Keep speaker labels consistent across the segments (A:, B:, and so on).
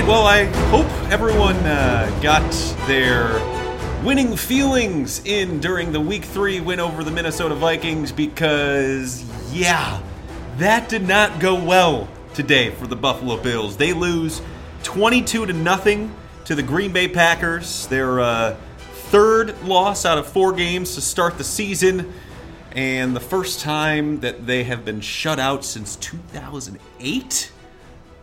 A: right. Well, I hope everyone uh, got their winning feelings in during the Week Three win over the Minnesota Vikings because, yeah, that did not go well today for the Buffalo Bills. They lose 22 to nothing to the Green Bay Packers. Their uh, third loss out of four games to start the season, and the first time that they have been shut out since 2008.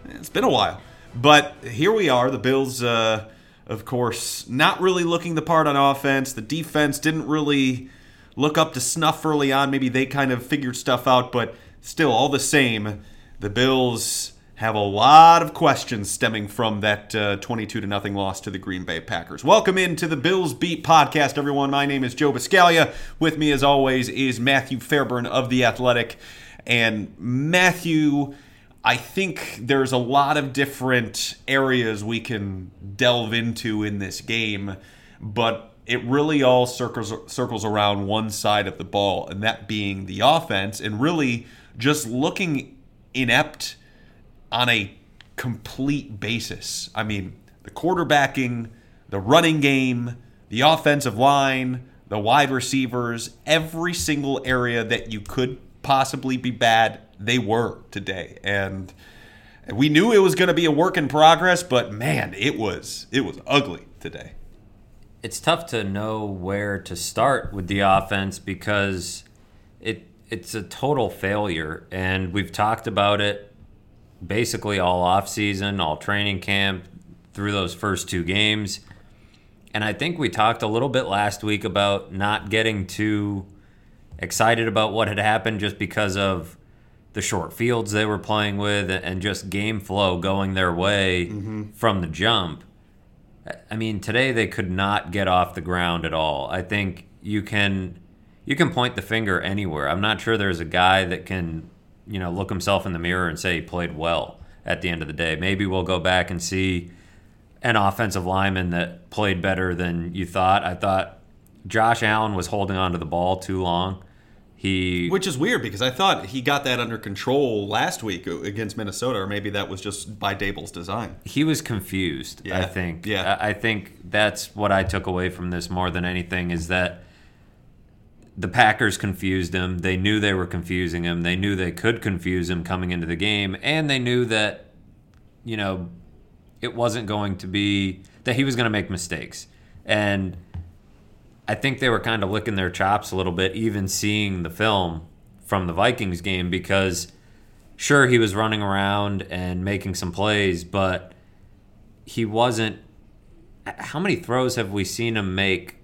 A: It's been a while. But here we are. The Bills, uh, of course, not really looking the part on offense. The defense didn't really look up to snuff early on. Maybe they kind of figured stuff out, but still, all the same, the Bills have a lot of questions stemming from that uh, 22 to nothing loss to the Green Bay Packers. Welcome into the Bills Beat podcast, everyone. My name is Joe Buscaglia. With me, as always, is Matthew Fairburn of the Athletic, and Matthew. I think there's a lot of different areas we can delve into in this game, but it really all circles circles around one side of the ball, and that being the offense, and really just looking inept on a complete basis. I mean, the quarterbacking, the running game, the offensive line, the wide receivers, every single area that you could possibly be bad, they were today. And we knew it was going to be a work in progress, but man, it was it was ugly today.
B: It's tough to know where to start with the offense because it it's a total failure and we've talked about it basically all off season, all training camp, through those first two games. And I think we talked a little bit last week about not getting too excited about what had happened just because of the short fields they were playing with and just game flow going their way mm-hmm. from the jump. I mean, today they could not get off the ground at all. I think you can you can point the finger anywhere. I'm not sure there's a guy that can you know, look himself in the mirror and say he played well at the end of the day. Maybe we'll go back and see an offensive lineman that played better than you thought. I thought Josh Allen was holding on to the ball too long. He
A: Which is weird because I thought he got that under control last week uh, against Minnesota, or maybe that was just by Daboll's design.
B: He was confused, yeah. I think.
A: Yeah.
B: I think that's what I took away from this more than anything is that the Packers confused him. They knew they were confusing him. They knew they could confuse him coming into the game, and they knew that, you know, it wasn't going to be that he was going to make mistakes. And I think they were kind of licking their chops a little bit, even seeing the film from the Vikings game, because sure, he was running around and making some plays, but he wasn't. How many throws have we seen him make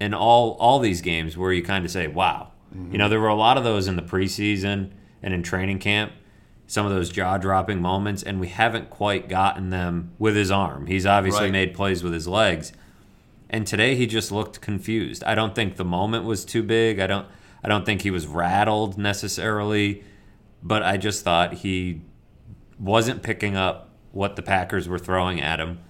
B: in all all these games where you kind of say, "Wow." Mm-hmm. You know, there were a lot of those in the preseason and in training camp. Some of those jaw-dropping moments, and we haven't quite gotten them with his arm. He's obviously right. made plays with his legs, and today he just looked confused. I don't think the moment was too big. I don't. I don't think he was rattled necessarily, but I just thought he wasn't picking up what the Packers were throwing at him.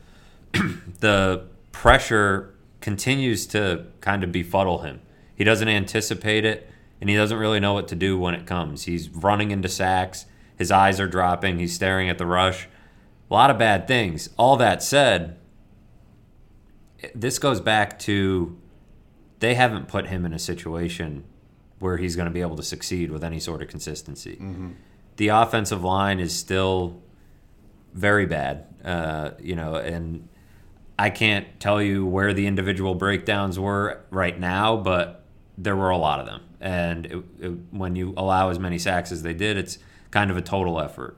B: the pressure continues to kind of befuddle him. He doesn't anticipate it, and he doesn't really know what to do when it comes. He's running into sacks, his eyes are dropping, he's staring at the rush. A lot of bad things. All that said, this goes back to they haven't put him in a situation where he's going to be able to succeed with any sort of consistency. Mm-hmm. The offensive line is still very bad, uh, you know, and I can't tell you where the individual breakdowns were right now, but there were a lot of them. And it, it, when you allow as many sacks as they did, it's kind of a total effort.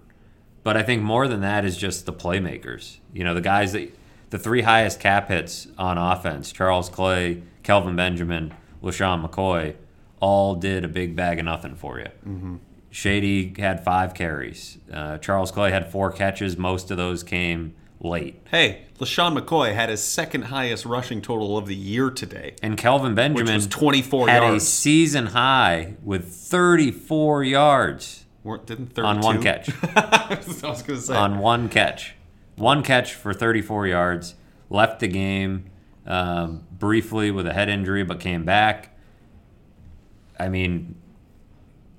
B: But I think more than that is just the playmakers. You know, the guys that the three highest cap hits on offense, Charles Clay, Kelvin Benjamin, LeSean McCoy, all did a big bag of nothing for you. Mm-hmm. Shady had five carries. Uh, Charles Clay had four catches. Most of those came late.
A: Hey, LeSean McCoy had his second highest rushing total of the year today.
B: And Kelvin Benjamin
A: was 24
B: had
A: yards.
B: a season high with 34 yards
A: didn't 32?
B: on one catch.
A: I was going to say.
B: On one catch. One catch for 34 yards. Left the game um, briefly with a head injury, but came back. I mean,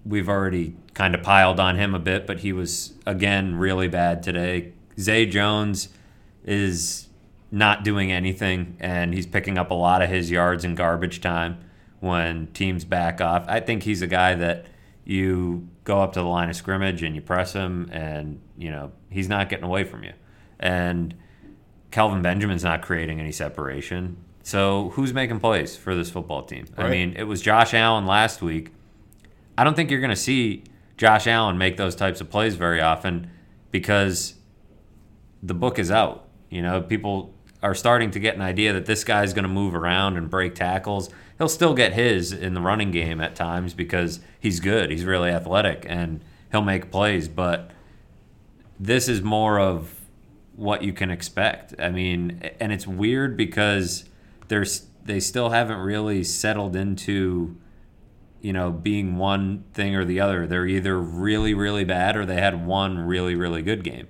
B: we've already kind of piled on him a bit, but he was, again, really bad today Zay Jones is not doing anything, and he's picking up a lot of his yards in garbage time when teams back off. I think he's a guy that you go up to the line of scrimmage and you press him, and you know he's not getting away from you. And Kelvin Benjamin's not creating any separation. So who's making plays for this football team? Right. I mean, it was Josh Allen last week. I don't think you're going to see Josh Allen make those types of plays very often because the book is out. You know, people are starting to get an idea that this guy's going to move around and break tackles. He'll still get his in the running game at times because he's good. He's really athletic and he'll make plays, but this is more of what you can expect. I mean, and it's weird because there's they still haven't really settled into you know being one thing or the other. They're either really really bad or they had one really really good game.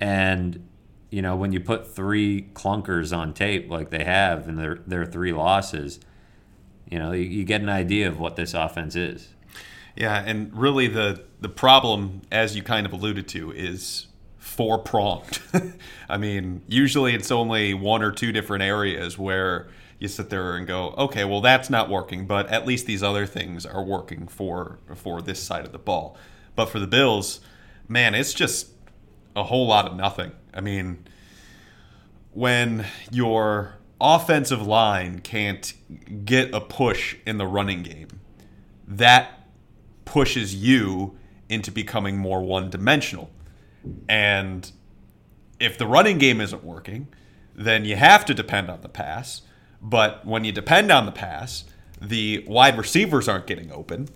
B: And you know when you put three clunkers on tape like they have and their their three losses, you know you, you get an idea of what this offense is.
A: Yeah, and really the the problem, as you kind of alluded to, is four pronged. I mean, usually it's only one or two different areas where you sit there and go, okay, well that's not working, but at least these other things are working for for this side of the ball. But for the Bills, man, it's just a whole lot of nothing. I mean, when your offensive line can't get a push in the running game, that pushes you into becoming more one dimensional. And if the running game isn't working, then you have to depend on the pass. But when you depend on the pass, the wide receivers aren't getting open.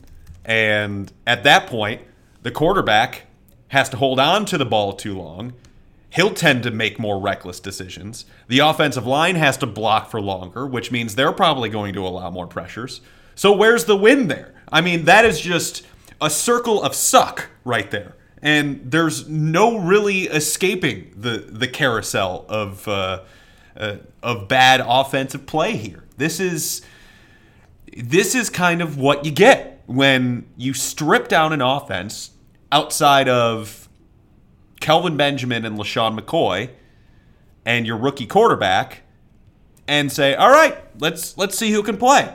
A: And at that point, the quarterback has to hold on to the ball too long. He'll tend to make more reckless decisions. The offensive line has to block for longer, which means they're probably going to allow more pressures. So, where's the win there? I mean, that is just a circle of suck right there and there's no really escaping the the carousel of uh, uh, of bad offensive play here. This is this is kind of what you get when you strip down an offense outside of Kelvin Benjamin and LeSean McCoy and your rookie quarterback and say, "All right, let's let's see who can play."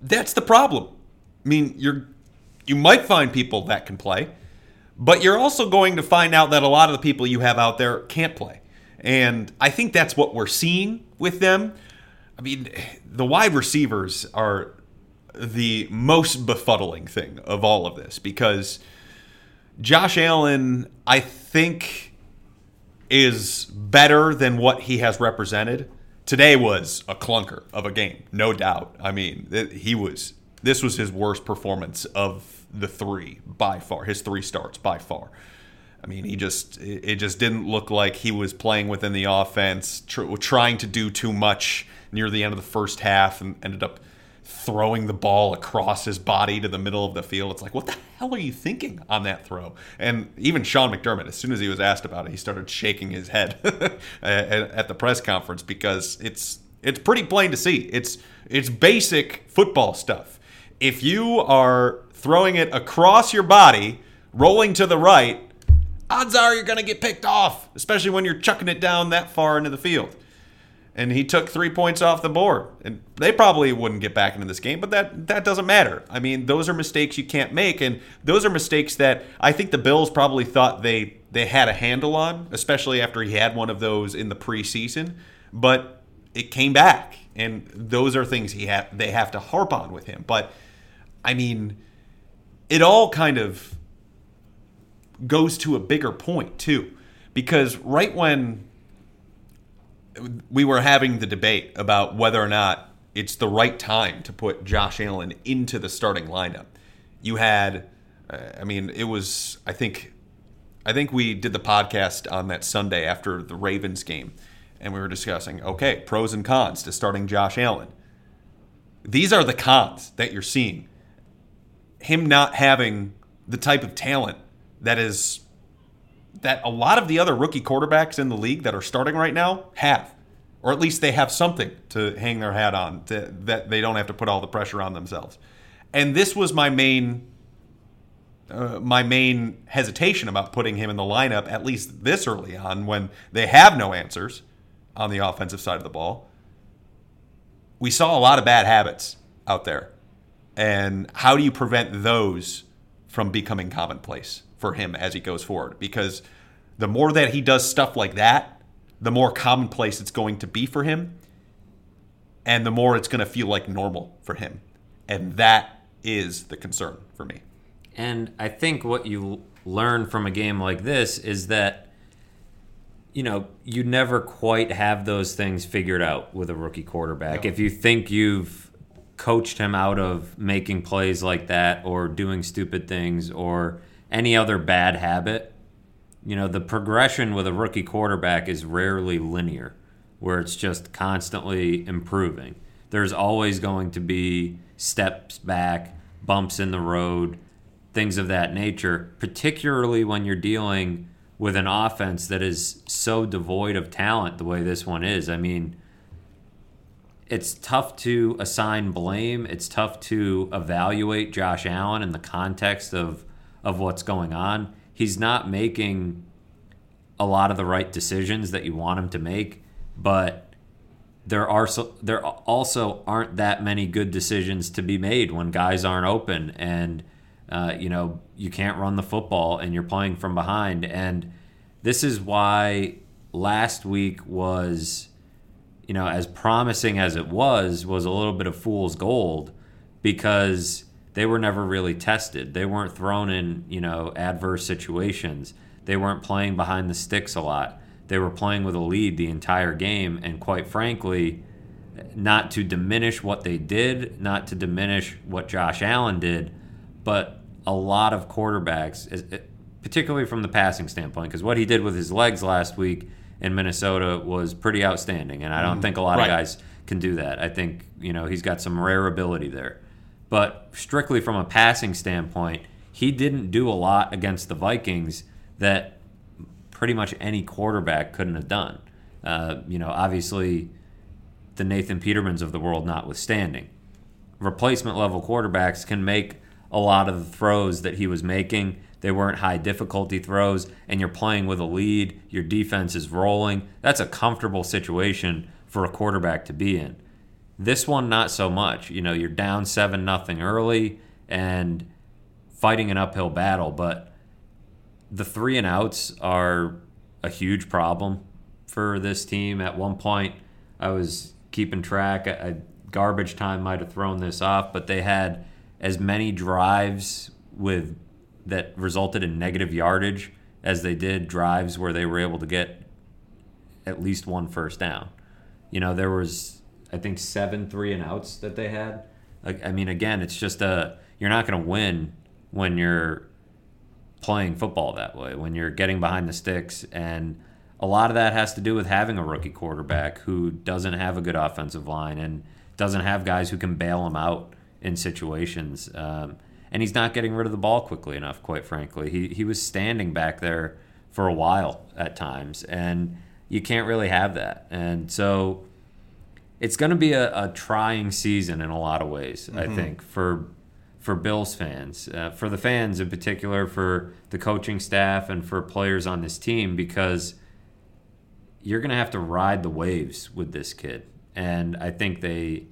A: That's the problem. I mean, you're you might find people that can play, but you're also going to find out that a lot of the people you have out there can't play. And I think that's what we're seeing with them. I mean, the wide receivers are the most befuddling thing of all of this because Josh Allen, I think, is better than what he has represented. Today was a clunker of a game, no doubt. I mean, he was this was his worst performance of the three by far. His three starts by far. I mean, he just it just didn't look like he was playing within the offense, tr- trying to do too much near the end of the first half, and ended up throwing the ball across his body to the middle of the field. It's like, what the hell are you thinking on that throw? And even Sean McDermott, as soon as he was asked about it, he started shaking his head at the press conference because it's it's pretty plain to see. It's it's basic football stuff if you are throwing it across your body, rolling to the right, odds are you're going to get picked off, especially when you're chucking it down that far into the field. And he took three points off the board. And they probably wouldn't get back into this game, but that, that doesn't matter. I mean, those are mistakes you can't make. And those are mistakes that I think the Bills probably thought they, they had a handle on, especially after he had one of those in the preseason. But it came back. And those are things he ha- they have to harp on with him. But I mean, it all kind of goes to a bigger point too, because right when we were having the debate about whether or not it's the right time to put Josh Allen into the starting lineup, you had, uh, I mean, it was I think, I think we did the podcast on that Sunday after the Ravens game, and we were discussing okay pros and cons to starting Josh Allen. These are the cons that you're seeing him not having the type of talent that is that a lot of the other rookie quarterbacks in the league that are starting right now have or at least they have something to hang their hat on to, that they don't have to put all the pressure on themselves and this was my main uh, my main hesitation about putting him in the lineup at least this early on when they have no answers on the offensive side of the ball. We saw a lot of bad habits out there. And how do you prevent those from becoming commonplace for him as he goes forward? Because the more that he does stuff like that, the more commonplace it's going to be for him. And the more it's going to feel like normal for him. And that is the concern for me.
B: And I think what you learn from a game like this is that, you know, you never quite have those things figured out with a rookie quarterback. No. If you think you've coached him out of making plays like that or doing stupid things or any other bad habit, you know, the progression with a rookie quarterback is rarely linear, where it's just constantly improving. There's always going to be steps back, bumps in the road, things of that nature, particularly when you're dealing with an offense that is so devoid of talent the way this one is. I mean, it's tough to assign blame. It's tough to evaluate Josh Allen in the context of of what's going on. He's not making a lot of the right decisions that you want him to make, but there are so, there also aren't that many good decisions to be made when guys aren't open and uh, you know, you can't run the football and you're playing from behind. And this is why last week was, you know, as promising as it was, was a little bit of fool's gold because they were never really tested. They weren't thrown in, you know, adverse situations. They weren't playing behind the sticks a lot. They were playing with a lead the entire game. And quite frankly, not to diminish what they did, not to diminish what Josh Allen did, but a lot of quarterbacks, particularly from the passing standpoint, because what he did with his legs last week in Minnesota was pretty outstanding, and I don't mm, think a lot right. of guys can do that. I think you know he's got some rare ability there, but strictly from a passing standpoint, he didn't do a lot against the Vikings that pretty much any quarterback couldn't have done. Uh, you know, obviously, the Nathan Petermans of the world notwithstanding, replacement level quarterbacks can make a lot of the throws that he was making. They weren't high difficulty throws, and you're playing with a lead. Your defense is rolling. That's a comfortable situation for a quarterback to be in. This one, not so much. You know, you're down 7 nothing early and fighting an uphill battle, but the three and outs are a huge problem for this team. At one point, I was keeping track. I, garbage time might have thrown this off, but they had as many drives with that resulted in negative yardage as they did drives where they were able to get at least one first down. You know, there was I think seven three and outs that they had. Like I mean, again, it's just a you're not going to win when you're playing football that way. When you're getting behind the sticks and a lot of that has to do with having a rookie quarterback who doesn't have a good offensive line and doesn't have guys who can bail him out in situations. Um, and he's not getting rid of the ball quickly enough, quite frankly. He, he was standing back there for a while at times, and you can't really have that. And so it's going to be a, a, trying season in a lot of ways, mm-hmm. I think, for for Bills fans, uh, for the fans in particular, for the coaching staff, and for players on this team, because you're going to have to ride the waves with this kid. And I think they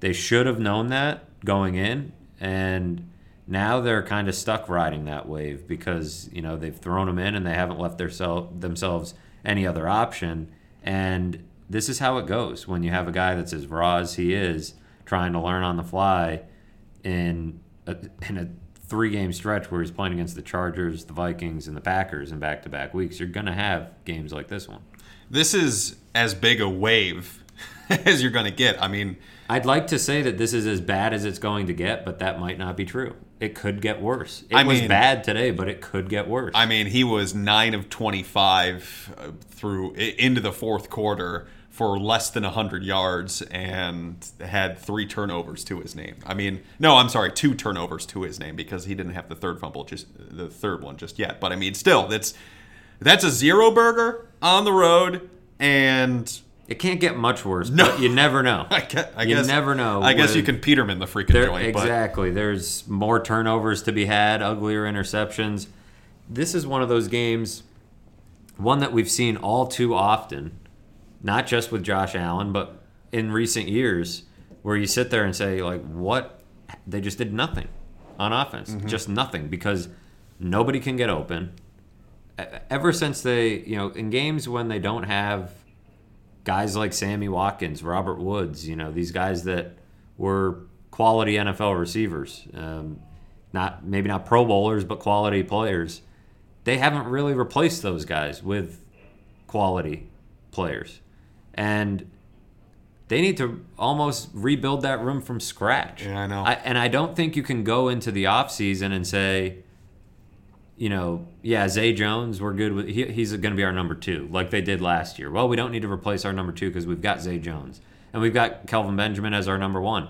B: they should have known that going in, and now they're kind of stuck riding that wave because you know they've thrown them in and they haven't left their self, themselves any other option. And this is how it goes when you have a guy that's as raw as he is, trying to learn on the fly in a, in a three game stretch where he's playing against the Chargers, the Vikings, and the Packers in back to back weeks. You're going to have games like this one.
A: This is as big a wave as you're going to get. I mean,
B: I'd like to say that this is as bad as it's going to get, but that might not be true. It could get worse. It
A: I
B: was
A: mean,
B: bad today, but it could get worse.
A: I mean, he was 9 of 25 uh, through into the fourth quarter for less than 100 yards and had three turnovers to his name. I mean, no, I'm sorry, two turnovers to his name because he didn't have the third fumble just the third one just yet. But I mean, still, that's that's a zero burger on the road and
B: It can't get much worse.
A: No.
B: but you never know.
A: I guess, I
B: You
A: guess
B: never know
A: I guess you can Peterman the freaking
B: There,
A: joint. But
B: exactly. There's more turnovers to be had, uglier interceptions. This is one of those games, one that we've seen all too often, not just with Josh Allen, but in recent years, where you sit there and say, like, what? They just did nothing on offense.
A: Mm-hmm.
B: Just nothing because nobody can get open. Ever since they, you know, in games when they don't have guys like Sammy Watkins, Robert Woods, you know, these guys that were quality NFL receivers, um, not maybe not Pro Bowlers, but quality players. They haven't really replaced those guys with quality players, and they need to almost rebuild that room from scratch.
A: Yeah, I know.
B: I, and I don't think you can go into the offseason and say, you know, yeah, Zay Jones, we're good with. He, he's going to be our number two, like they did last year. Well, we don't need to replace our number two because we've got Zay Jones and we've got Kelvin Benjamin as our number one.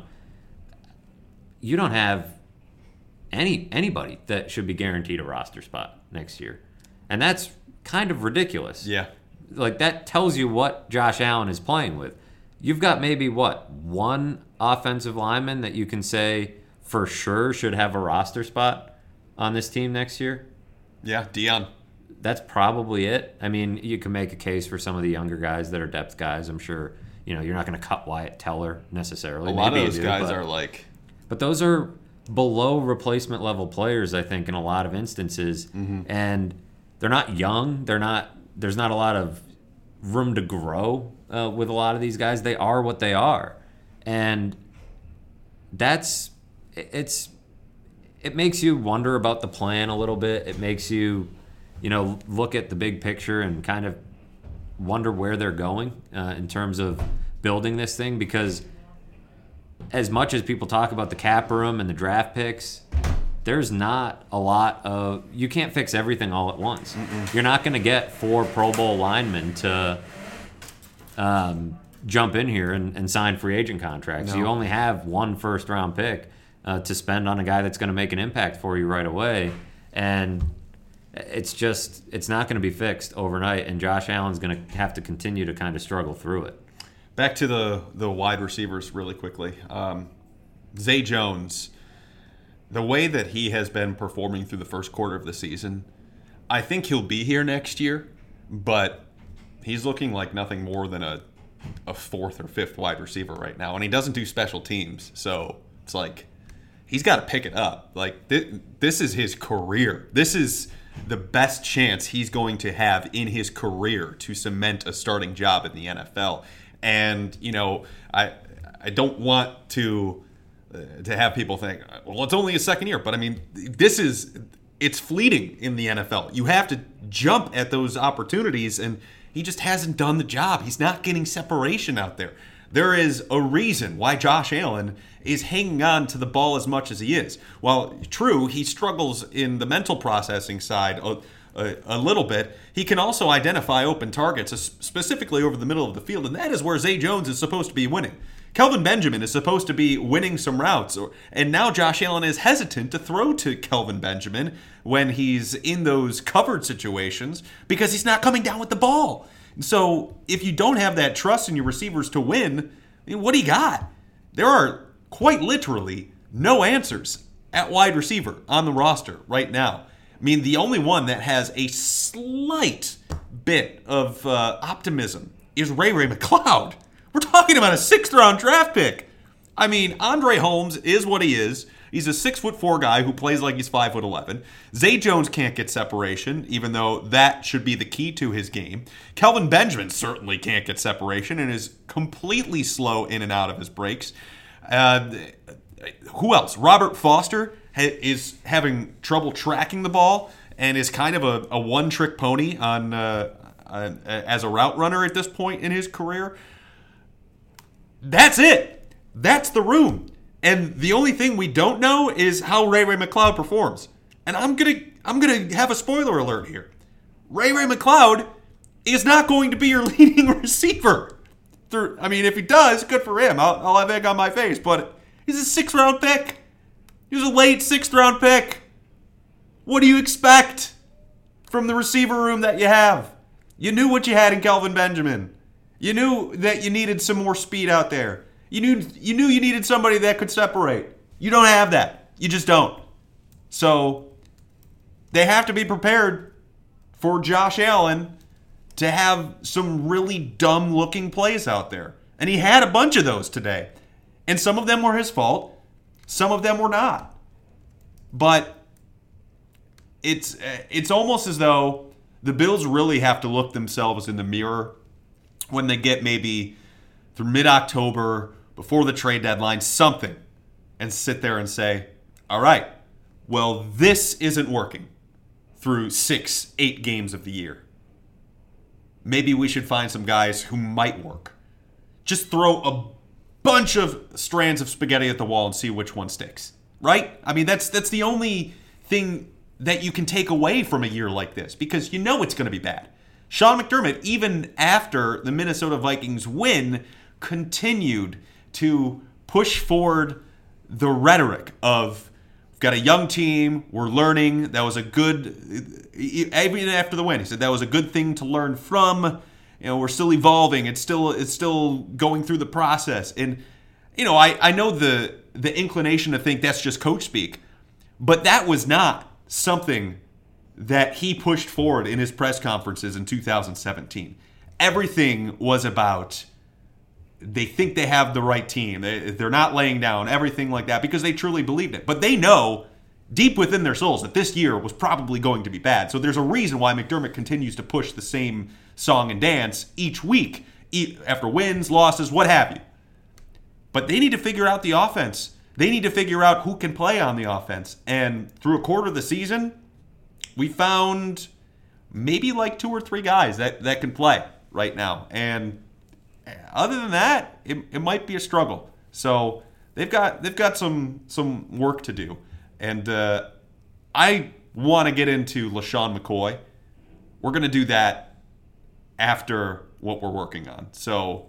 B: You don't have any anybody that should be guaranteed a roster spot next year, and that's kind of ridiculous.
A: yeah,
B: Like that tells you what Josh Allen is playing with. You've got maybe what one offensive lineman that you can say for sure should have a roster spot on this team next year
A: yeah, Dion.
B: that's probably it. I mean, you can make a case for some of the younger guys that are depth guys. I'm sure you know you're not going to cut Wyatt Teller necessarily.
A: A lot
B: Maybe
A: of those
B: do,
A: guys
B: but,
A: are like,
B: but those are below replacement level players. I think in a lot of instances,
A: Mm-hmm.
B: and they're not young. They're not. There's not a lot of room to grow uh, with a lot of these guys. They are what they are, and that's it's it makes you wonder about the plan a little bit. It makes you, you know, look at the big picture and kind of wonder where they're going uh, in terms of building this thing because as much as people talk about the cap room and the draft picks, there's not a lot of you can't fix everything all at once. You're not going to get four Pro Bowl linemen to um, jump in here and, and sign free agent contracts.
A: No.
B: You only have one first round pick uh, to spend on a guy that's going to make an impact for you right away, and it's just it's not going to be fixed overnight. And Josh Allen's going to have to continue to kind of struggle through it.
A: Back to the the wide receivers really quickly. Um, Zay Jones, the way that he has been performing through the first quarter of the season, I think he'll be here next year, but he's looking like nothing more than a a fourth or fifth wide receiver right now, and he doesn't do special teams, so it's like he's got to pick it up. Like th- this is his career. This is the best chance he's going to have in his career to cement a starting job in the NFL. And you know, I I don't want to uh, to have people think, well, it's only a second year, but I mean, this is it's fleeting in the NFL. You have to jump at those opportunities, and he just hasn't done the job. He's not getting separation out there. There is a reason why Josh Allen is hanging on to the ball as much as he is. While true, he struggles in the mental processing side a, a, a little bit, he can also identify open targets, specifically over the middle of the field, and that is where Zay Jones is supposed to be winning. Kelvin Benjamin is supposed to be winning some routes, or, and now Josh Allen is hesitant to throw to Kelvin Benjamin when he's in those covered situations because he's not coming down with the ball. So if you don't have that trust in your receivers to win, what do you got? There are quite literally no answers at wide receiver on the roster right now. I mean, the only one that has a slight bit of uh, optimism is Ray Ray McCloud. We're talking about a sixth round draft pick. I mean, Andre Holmes is what he is. He's a six foot four guy who plays like he's five foot eleven. Zay Jones can't get separation, even though that should be the key to his game. Kelvin Benjamin certainly can't get separation and is completely slow in and out of his breaks. Uh, who else? Robert Foster ha- is having trouble tracking the ball and is kind of a, a one trick pony on uh, uh, as a route runner at this point in his career. That's it. That's the room. And the only thing we don't know is how Ray Ray McCloud performs. And I'm gonna I'm gonna have a spoiler alert here. Ray Ray McCloud is not going to be your leading receiver. Through, I mean, if he does, good for him. I'll, I'll have egg on my face. But he's a sixth round pick. He was a late sixth round pick. What do you expect from the receiver room that you have? You knew what you had in Kelvin Benjamin. You knew that you needed some more speed out there. You knew you knew you needed somebody that could separate. You don't have that. You just don't. So they have to be prepared for Josh Allen to have some really dumb looking plays out there. And he had a bunch of those today. And some of them were his fault, some of them were not. But it's uh, it's almost as though the Bills really have to look themselves in the mirror when they get maybe through mid-October before the trade deadline something and sit there and say, "All right, well this isn't working through 6 8 games of the year. Maybe we should find some guys who might work." Just throw a bunch of strands of spaghetti at the wall and see which one sticks. Right? I mean, that's that's the only thing that you can take away from a year like this because you know it's going to be bad. Sean McDermott, even after the Minnesota Vikings win, continued to push forward the rhetoric of got a young team, we're learning. That was a good, even after the win, he said that was a good thing to learn from. You know, we're still evolving. It's still it's still going through the process. And you know, I I know the the inclination to think that's just coach speak, but that was not something that he pushed forward in his press conferences in 2017. Everything was about they think they have the right team. They, they're not laying down, everything like that, because they truly believed it. But they know deep within their souls that this year was probably going to be bad. So there's a reason why McDermott continues to push the same song and dance each week, after wins, losses, what have you. But they need to figure out the offense. They need to figure out who can play on the offense. And through a quarter of the season, we found maybe like two or three guys that, that can play right now. And other than that, it, it might be a struggle. So they've got they've got some some work to do. And uh, I want to get into LeSean McCoy. We're to do that after what we're working on. So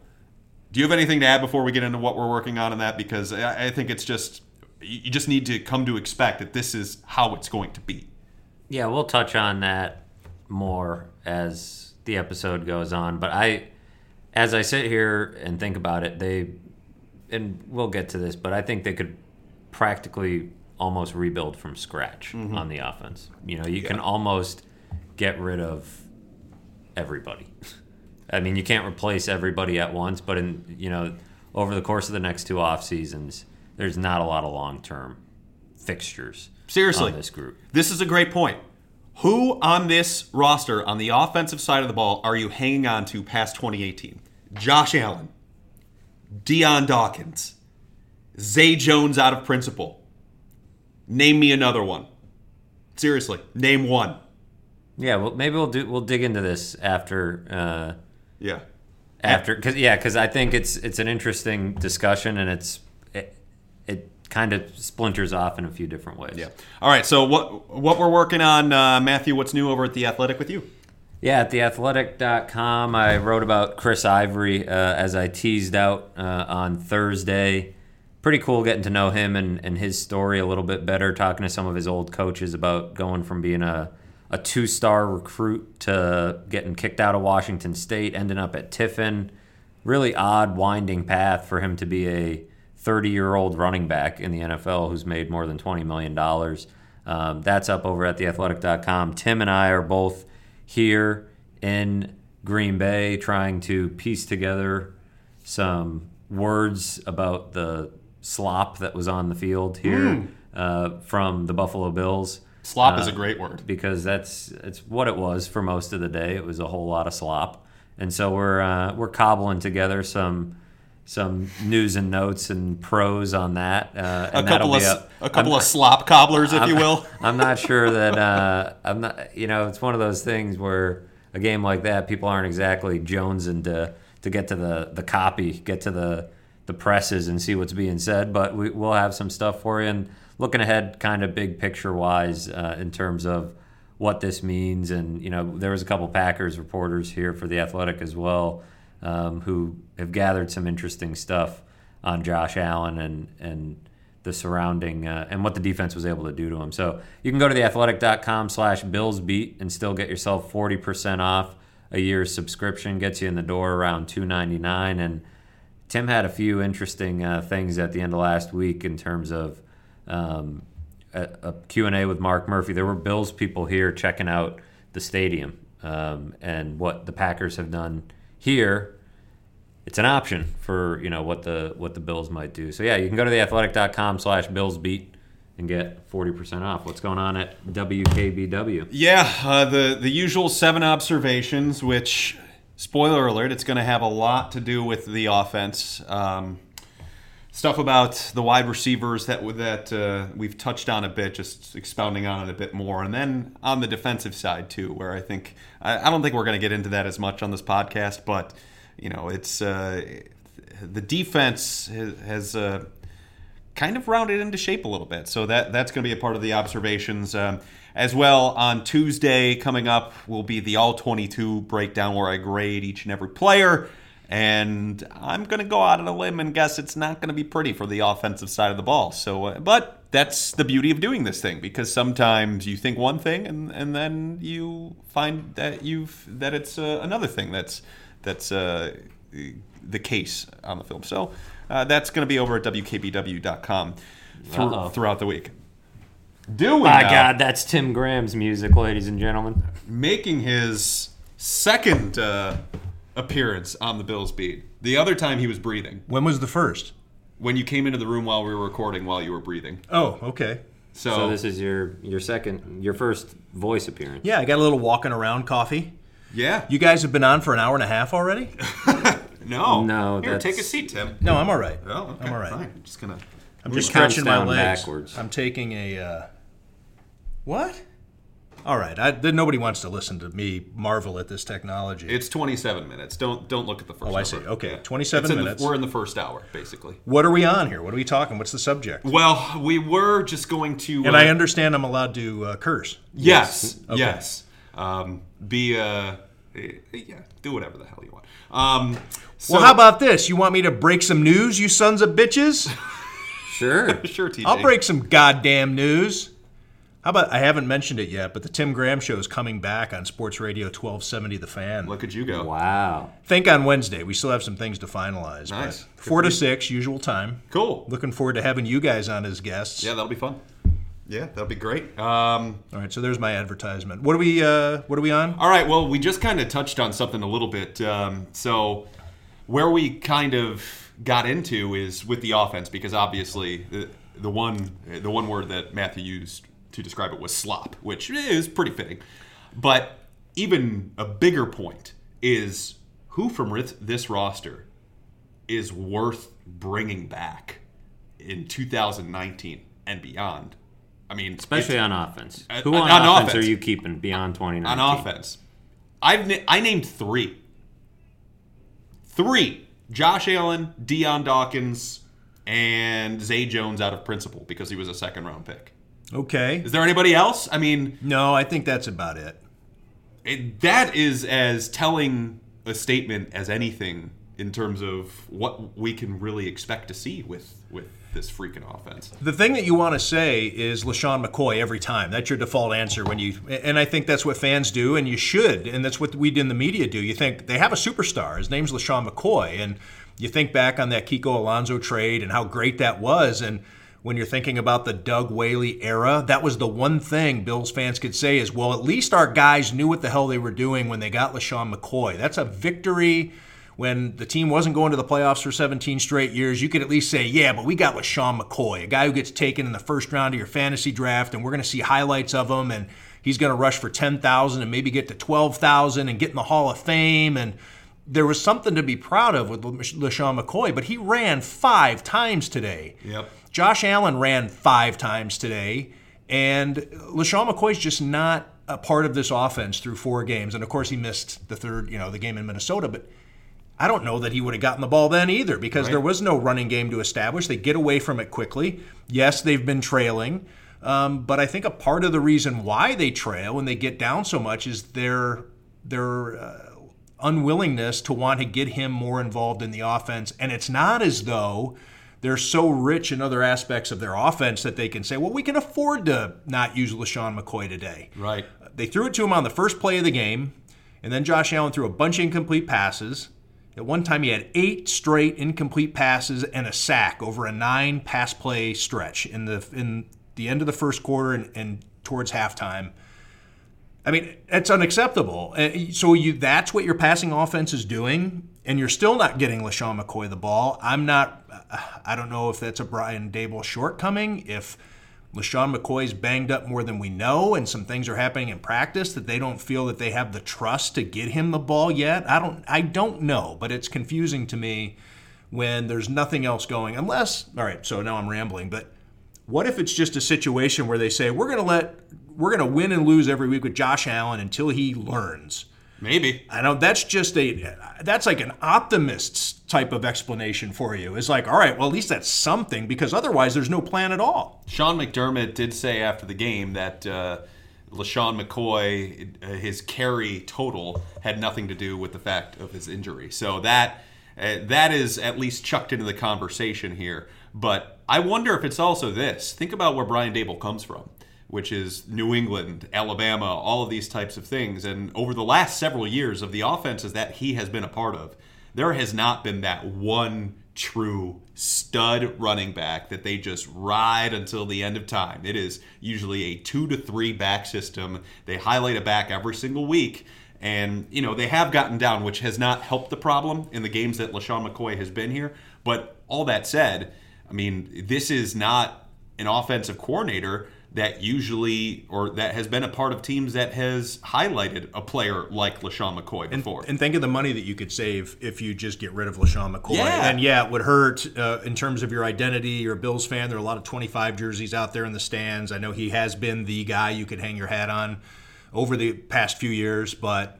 A: do you have anything to add before we get into what we're working on in that? Because I, I think it's just you just need to come to expect that this is how it's going to be.
B: Yeah, we'll touch on that more as the episode goes on. But I, as I sit here and think about it, they, and we'll get to this, but I think they could practically almost rebuild from scratch mm-hmm. on the offense. You know, you yeah. can almost get rid of everybody. I mean, you can't replace everybody at once, but in you know, over the course of the next two off seasons, there's not a lot of long term fixtures.
A: Seriously,
B: this group.
A: This is a great point. Who on this roster, on the offensive side of the ball, are you hanging on to past 2018? Josh Allen, Dion Dawkins, Zay Jones out of principle. Name me another one. Seriously, name one.
B: Yeah, well, maybe we'll do. We'll dig into this after. Uh,
A: yeah.
B: After, because yeah, because I think it's it's an interesting discussion, and it's it, it kind of splinters off in a few different ways.
A: Yeah. All right. So what what we're working on, uh, Matthew? What's new over at the Athletic with you?
B: Yeah, at theathletic.com, I wrote about Chris Ivory uh, as I teased out uh, on Thursday. Pretty cool getting to know him and, and his story a little bit better, talking to some of his old coaches about going from being a a two star recruit to getting kicked out of Washington State, ending up at Tiffin. Really odd, winding path for him to be a 30 year old running back in the NFL who's made more than $20 million. Um, that's up over at theathletic.com. Tim and I are both here in Green Bay trying to piece together some words about the slop that was on the field here mm. uh, from the Buffalo Bills.
A: Slop uh, is a great word
B: because that's it's what it was for most of the day. It was a whole lot of slop, and so we're uh, we're cobbling together some some news and notes and pros on that.
A: Uh, a couple of a, a couple I'm, of slop cobblers, if
B: I'm,
A: you will.
B: I'm not sure that uh, I'm not. You know, it's one of those things where a game like that, people aren't exactly jonesing to to get to the the copy, get to the the presses and see what's being said. But we, we'll have some stuff for you and looking ahead, kind of big picture wise, uh, in terms of what this means. And you know, there was a couple Packers reporters here for the Athletic as well, um, who have gathered some interesting stuff on Josh Allen and and the surrounding uh, and what the defense was able to do to him. So you can go to theathletic.com slash billsbeat and still get yourself 40% off a year's subscription gets you in the door around 299 and Tim had a few interesting uh, things at the end of last week in terms of um, a, a Q&A with Mark Murphy. There were Bills people here checking out the stadium um, and what the Packers have done here. It's an option for you know what the what the Bills might do. So yeah, you can go to theathletic.com slash Bills beat and get 40% off. What's going on at WKBW?
A: Yeah, uh, the the usual seven observations, which spoiler alert, it's going to have a lot to do with the offense. Um, stuff about the wide receivers that that uh, we've touched on a bit, just expounding on it a bit more, and then on the defensive side too, where I think I, I don't think we're going to get into that as much on this podcast, but you know, it's uh, the defense has. has uh, kind of rounded into shape a little bit. So that that's going to be a part of the observations. Um, as well, on Tuesday coming up will be the All 22 breakdown where I grade each and every player. And I'm going to go out on a limb and guess it's not going to be pretty for the offensive side of the ball. So, uh, but that's the beauty of doing this thing because sometimes you think one thing and, and then you find that you've that it's uh, another thing that's that's uh, the case on the film. So uh, that's going to be over at wkbw.com through, throughout the week. Doing
B: My
A: now,
B: God, that's Tim Graham's music, ladies and gentlemen.
A: making his second uh, appearance on the Bills beat. The other time he was breathing.
C: When was the first?
A: When you came into the room while we were recording, while you were breathing.
C: Oh, okay.
A: So,
B: So this is your your second, your first voice appearance.
C: Yeah, I got a little walking around coffee.
A: Yeah.
C: You guys have been on for an hour and a half already?
A: no.
B: No,
A: Here,
B: that's-
A: take a seat, Tim.
C: No, I'm all right.
A: Oh, okay.
C: I'm all right.
A: Fine. Just gonna.
C: I'm
B: Your
C: just
B: count's
C: stretching my
B: down
C: legs.
B: backwards.
C: I'm taking a. Uh, what? All right. I, then nobody wants to listen to me marvel at this technology.
A: It's 27 minutes. Don't don't look at the first.
C: Oh, I see.
A: number.
C: Okay, 27
A: It's in the-
C: minutes.
A: we're in the first hour, basically.
C: what are we on here? What are we talking? What's the subject?
A: Well, we were just going to.
C: And
A: uh,
C: I understand I'm allowed to uh, curse.
A: Yes.
C: Okay.
A: Yes. Um, be uh, eh, yeah. Do whatever the hell you want. Um, so,
C: well, how about this? You want me to break some news, you sons of bitches?
B: Sure.
A: sure, TJ?
C: I'll break some goddamn news. How about I haven't mentioned it yet, but the Tim Graham show is coming back on Sports Radio 1270 The Fan.
A: Look at you go.
B: wow.
C: Think on Wednesday. We still have some things to finalize. but
A: Nice.
C: Four to six, usual time.
A: Cool.
C: Looking forward to having you guys on as guests.
A: Yeah, that'll be fun. Yeah, that'll be great. Um,
C: All right, so there's my advertisement. What are we? Uh, what are we on?
A: all right. Well, we just kind of touched on something a little bit. Um, so, where we kind of got into is with the offense, because obviously the, the one the one word that Matthew used to describe it was slop, which is pretty fitting. But even a bigger point is who from this roster is worth bringing back in 2019 and beyond. I mean,
B: Especially on offense. Who
A: on-
B: on,
A: on
B: offense,
A: offense.
B: are you keeping beyond 2019?
A: on offense. I've na- I named three. Three: Josh Allen, Dion Dawkins, and Zay Jones out of principle because he was a second round pick.
C: Okay.
A: Is there anybody else? I mean,
C: No, I think that's about it.
A: it, that is as telling a statement as anything in terms of what we can really expect to see with with this freaking offense.
C: The thing that you want to say is LeSean McCoy every time. That's your default answer when you, and I think that's what fans do, and you should, and that's what we in the media do. You think they have a superstar. His name's LeSean McCoy, and you think back on that Kiko Alonso trade and how great that was, and when you're thinking about the Doug Whaley era, that was the one thing Bills fans could say is, well, at least our guys knew what the hell they were doing when they got LeSean McCoy. That's a victory when the team wasn't going to the playoffs for 17 straight years, you could at least say, yeah, but we got LeSean McCoy, a guy who gets taken in the first round of your fantasy draft, and we're going to see highlights of him, and he's going to rush for 10,000 and maybe get to 12,000 and get in the Hall of Fame. And there was something to be proud of with LeSean McCoy, but he ran five times today.
A: Yep.
C: Josh Allen ran five times today, and LeSean McCoy's just not a part of this offense through four games. And of course, he missed the third, you know, the game in Minnesota, but I don't know that he would have gotten the ball then either because
A: Right.
C: there was no running game to establish. They get away from it quickly. Yes, they've been trailing, um, but I think a part of the reason why they trail and they get down so much is their their uh, unwillingness to want to get him more involved in the offense. And it's not as though they're so rich in other aspects of their offense that they can say, well, we can afford to not use LeSean McCoy today.
A: Right.
C: They threw it to him on the first play of the game, And then Josh Allen threw a bunch of incomplete passes. At one time, he had eight straight incomplete passes and a sack over a nine pass play stretch in the in the end of the first quarter and, and towards halftime. I mean, it's unacceptable. Uh, so you that's what your passing offense is doing, and you're still not getting LeSean McCoy the ball. I'm not. I don't know if that's a Brian Daboll shortcoming. If LeSean McCoy's banged up more than we know, and some things are happening in practice that they don't feel that they have the trust to get him the ball yet. I don't I don't know, but it's confusing to me when there's nothing else going. Unless all right, so now I'm rambling, but what if it's just a situation where they say we're going to let we're going to win and lose every week with Josh Allen until he learns?
A: Maybe.
C: I know that's just a that's like an optimist's type of explanation for you. Is like, all right, well at least that's something because otherwise there's no plan at all.
A: Sean McDermott did say after the game that uh, LeSean McCoy, uh, his carry total had nothing to do with the fact of his injury. So that uh, that is at least chucked into the conversation here. But I wonder if it's also this. Think about where Brian Daboll comes from which is New England, Alabama, all of these types of things. And over the last several years of the offenses that he has been a part of, there has not been that one true stud running back that they just ride until the end of time. It is usually a two to three back system. They highlight a back every single week. And, you know, they have gotten down, which has not helped the problem in the games that LeSean McCoy has been here. But all that said, I mean, this is not an offensive coordinator that usually or that has been a part of teams that has highlighted a player like LeSean McCoy before.
C: And, and think of the money that you could save if you just get rid of LeSean McCoy.
A: Yeah.
C: And yeah, it would hurt uh, in terms of your identity. You're a Bills fan. There are a lot of 25 jerseys out there in the stands. I know he has been the guy you could hang your hat on over the past few years, but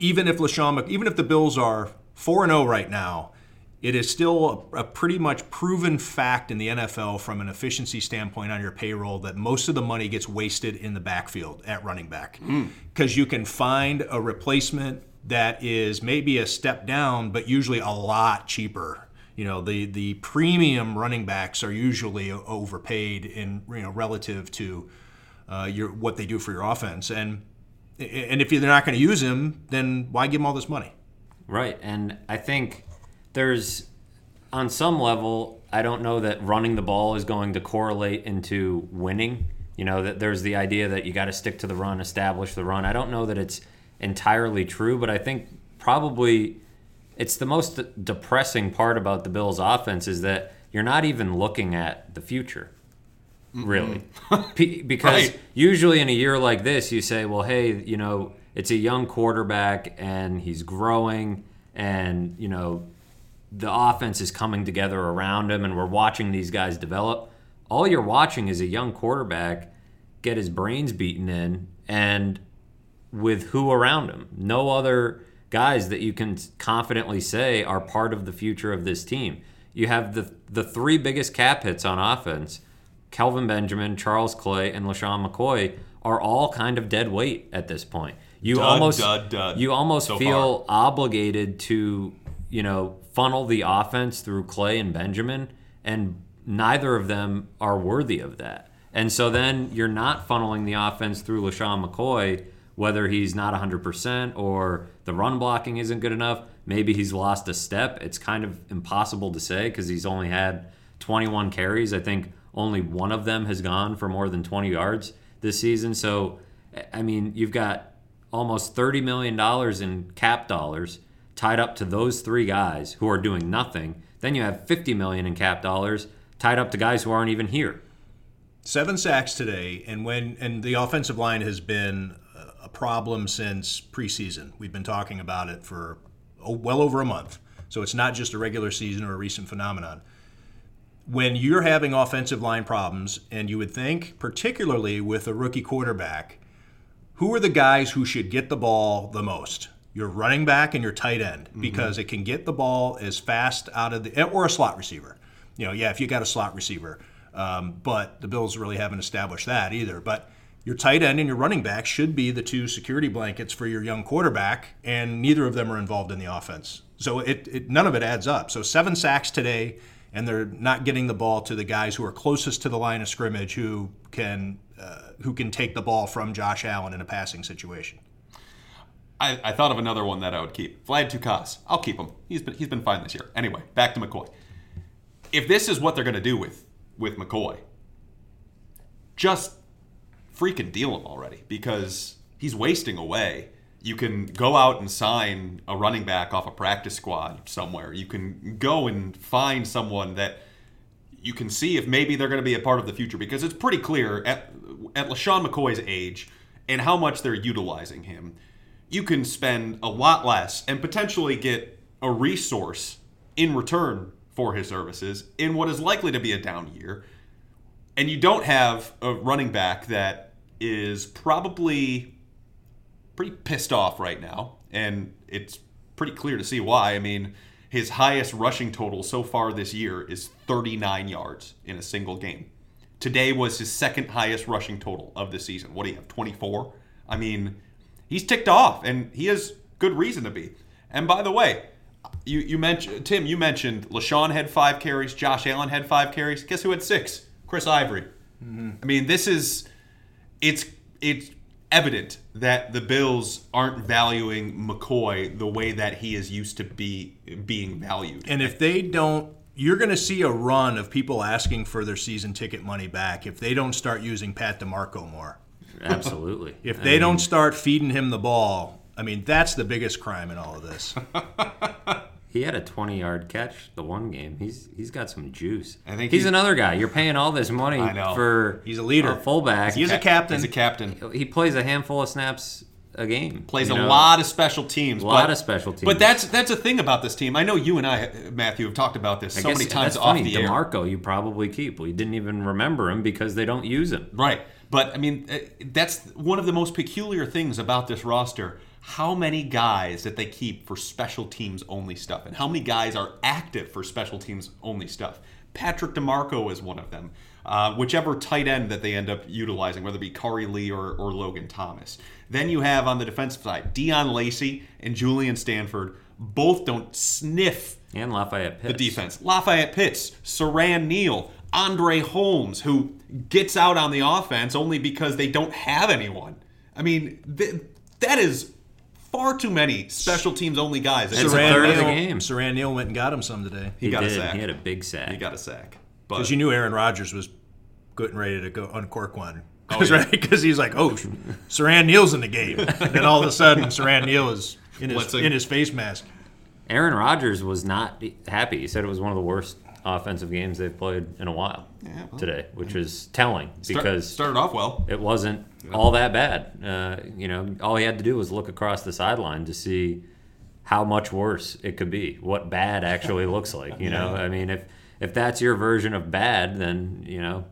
C: even if LeSean, even if the Bills are 4 0 right now, it is still a, a, pretty much proven fact in the NFL from an efficiency standpoint on your payroll that most of the money gets wasted in the backfield at running back. Because mm. you can find a replacement that is maybe a step down but usually a lot cheaper. You know the the premium running backs are usually overpaid in you know relative to uh, your what they do for your offense. And and if you're not going to use him then why give them all this money?
B: Right. And i think there's on some level, I don't know that running the ball is going to correlate into winning. You know, that there's the idea that you got to stick to the run, establish the run. I don't know that it's entirely true, but I think probably it's the most depressing part about the Bills' offense is that you're not even looking at the future, really. because right. usually in a year like this, you say, well, hey, you know, it's a young quarterback and he's growing and, you know, the offense is coming together around him and we're watching these guys develop. All you're watching is a young quarterback get his brains beaten in and with who around him. No other guys that you can confidently say are part of the future of this team. You have the the three biggest cap hits on offense. Kelvin Benjamin, Charles Clay, and LeSean McCoy are all kind of dead weight at this point. You
A: dud,
B: almost
A: dud, dud
B: you almost
A: so
B: feel obligated to, you know, funnel the offense through Clay and Benjamin, and neither of them are worthy of that. And so then you're not funneling the offense through LeSean McCoy, whether he's not 100% or the run blocking isn't good enough. Maybe he's lost a step. It's kind of impossible to say because he's only had 21 carries. I think only one of them has gone for more than 20 yards this season. So, I mean, you've got almost $30 million in cap dollars tied up to those three guys who are doing nothing. Then you have 50 million in cap dollars tied up to guys who aren't even here.
C: Seven sacks today, and when and the offensive line has been a problem since preseason. We've been talking about it for oh, well over a month. So it's not just a regular season or a recent phenomenon. When you're having offensive line problems, and you would think, particularly with a rookie quarterback, who are the guys who should get the ball the most? Your running back and your tight end mm-hmm. because it can get the ball as fast out of the or a slot receiver. You know, yeah, if you got a slot receiver, um, but the Bills really haven't established that either. But your tight end and your running back should be the two security blankets for your young quarterback, and neither of them are involved in the offense. So it, it none of it adds up. So seven sacks today, and they're not getting the ball to the guys who are closest to the line of scrimmage who can uh, who can take the ball from Josh Allen in a passing situation.
A: I, I thought of another one that I would keep. Vlad Ducasse. I'll keep him. He's been he's been fine this year. Anyway, back to McCoy. If this is what they're going to do with with McCoy, just freaking deal him already because he's wasting away. You can go out and sign a running back off a practice squad somewhere. You can go and find someone that you can see if maybe they're going to be a part of the future because it's pretty clear at at LeSean McCoy's age and how much they're utilizing him, you can spend a lot less and potentially get a resource in return for his services in what is likely to be a down year. And you don't have a running back that is probably pretty pissed off right now. And it's pretty clear to see why. I mean, his highest rushing total so far this year is 39 yards in a single game. Today was his second highest rushing total of the season. What do you have, 24? I mean, he's ticked off, and he has good reason to be. And by the way, you, you mentioned Tim. You mentioned LeSean had five carries. Josh Allen had five carries. Guess who had six? Chris Ivory. Mm-hmm. I mean, this is it's it's evident that the Bills aren't valuing McCoy the way that he is used to be being valued.
C: And if they don't you're going to see a run of people asking for their season ticket money back if they don't start using Pat DiMarco more.
B: Absolutely.
C: if they I mean, don't start feeding him the ball, I mean, that's the biggest crime in all of this.
B: he had a 20 yard catch the one game. He's he's got some juice. I think he's, he's another guy. You're paying all this money for
C: he's a leader,
B: a fullback.
C: He's a captain.
A: He's a captain.
B: He plays a handful of snaps a game.
A: Plays a know? lot of special teams.
B: A lot but, of special teams.
A: But that's that's a thing about this team. I know you and I, Matthew, have talked about this I so many times
B: that's
A: off
B: funny.
A: the
B: DiMarco, air. you probably keep. We didn't even remember him because they don't use him.
A: Right. But I mean, eh, that's one of the most peculiar things about this roster. How many guys that they keep for special teams only stuff, and how many guys are active for special teams only stuff? Patrick DiMarco is one of them. Uh, whichever tight end that they end up utilizing, whether it be Khari Lee or, or Logan Thomas. Then you have on the defensive side Deon Lacey and Julian Stanford. Both don't sniff
B: and Lafayette Pitts.
A: the defense. Lafayette Pitts, Siran Neal, Andre Holmes, who gets out on the offense only because they don't have anyone. I mean, th- that is far too many special teams only guys.
B: It's Siran a third Neal, of the game.
C: Siran Neal went and got him some today.
B: He, he got did. a sack. He had a big sack.
A: He got a sack.
C: Because you knew Aaron Rodgers was getting ready to go uncork one. Because oh, yeah. right, because he's like, oh, Siran Neal's in the game, and then all of a sudden, Siran Neal is in his in his face mask.
B: Aaron Rodgers was not happy. He said it was one of the worst offensive games they've played in a while yeah, well, today, which is telling because
A: Start, started off well.
B: It wasn't all that bad. Uh, you know, all he had to do was look across the sideline to see how much worse it could be, what bad actually looks like. You know, I mean, if if that's your version of bad, then you know,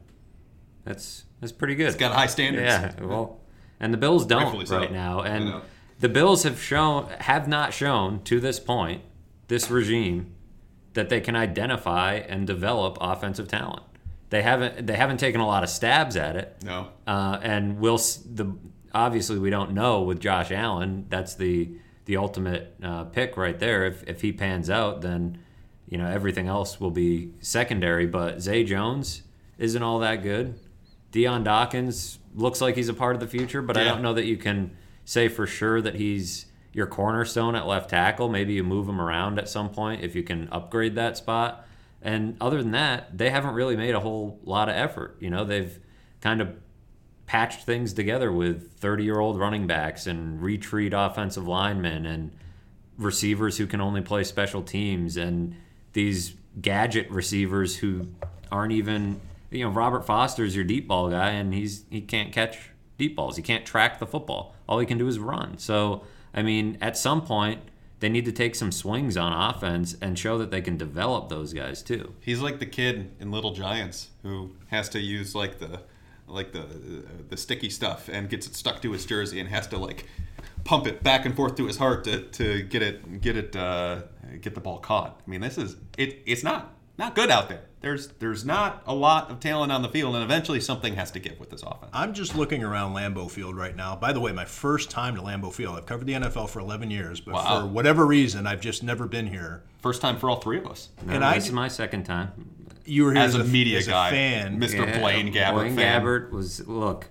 B: that's that's pretty good.
A: It's got high standards.
B: Yeah, well, and the Bills don't right so. now, and the Bills have shown have not shown to this point this regime that they can identify and develop offensive talent. They haven't they haven't taken a lot of stabs at it.
A: No.
B: Uh, and we'll the obviously we don't know with Josh Allen. That's the the ultimate uh, pick right there. If if he pans out, then you know everything else will be secondary. But Zay Jones isn't all that good. Dion Dawkins looks like he's a part of the future, but yeah. I don't know that you can say for sure that he's your cornerstone at left tackle. Maybe you move him around at some point if you can upgrade that spot. And other than that, they haven't really made a whole lot of effort. You know, they've kind of patched things together with 30 year old running backs and retreat offensive linemen and receivers who can only play special teams and these gadget receivers who aren't even, you know, Robert Foster's your deep ball guy and he's he can't catch deep balls. He can't track the football. All he can do is run. So I mean, at some point, they need to take some swings on offense and show that they can develop those guys too.
A: He's like the kid in Little Giants who has to use like the like the the sticky stuff and gets it stuck to his jersey and has to like pump it back and forth to his heart to, to get it get it uh, get the ball caught. I mean, this is it. It's not not good out there there's there's not a lot of talent on the field, and eventually something has to give with this offense.
C: I'm just looking around Lambeau Field right now. By the way, my first time to Lambeau Field. I've covered the NFL for 11 years, but wow. for whatever reason, I've just never been here.
A: First time for all three of us.
B: No, and this I, is my second time.
C: You were here
A: as,
C: as
A: a, media
C: as
A: guy,
C: fan,
A: Mr. Yeah, Blaine Gabbert.
B: Blaine
A: fan.
B: Gabbert was look.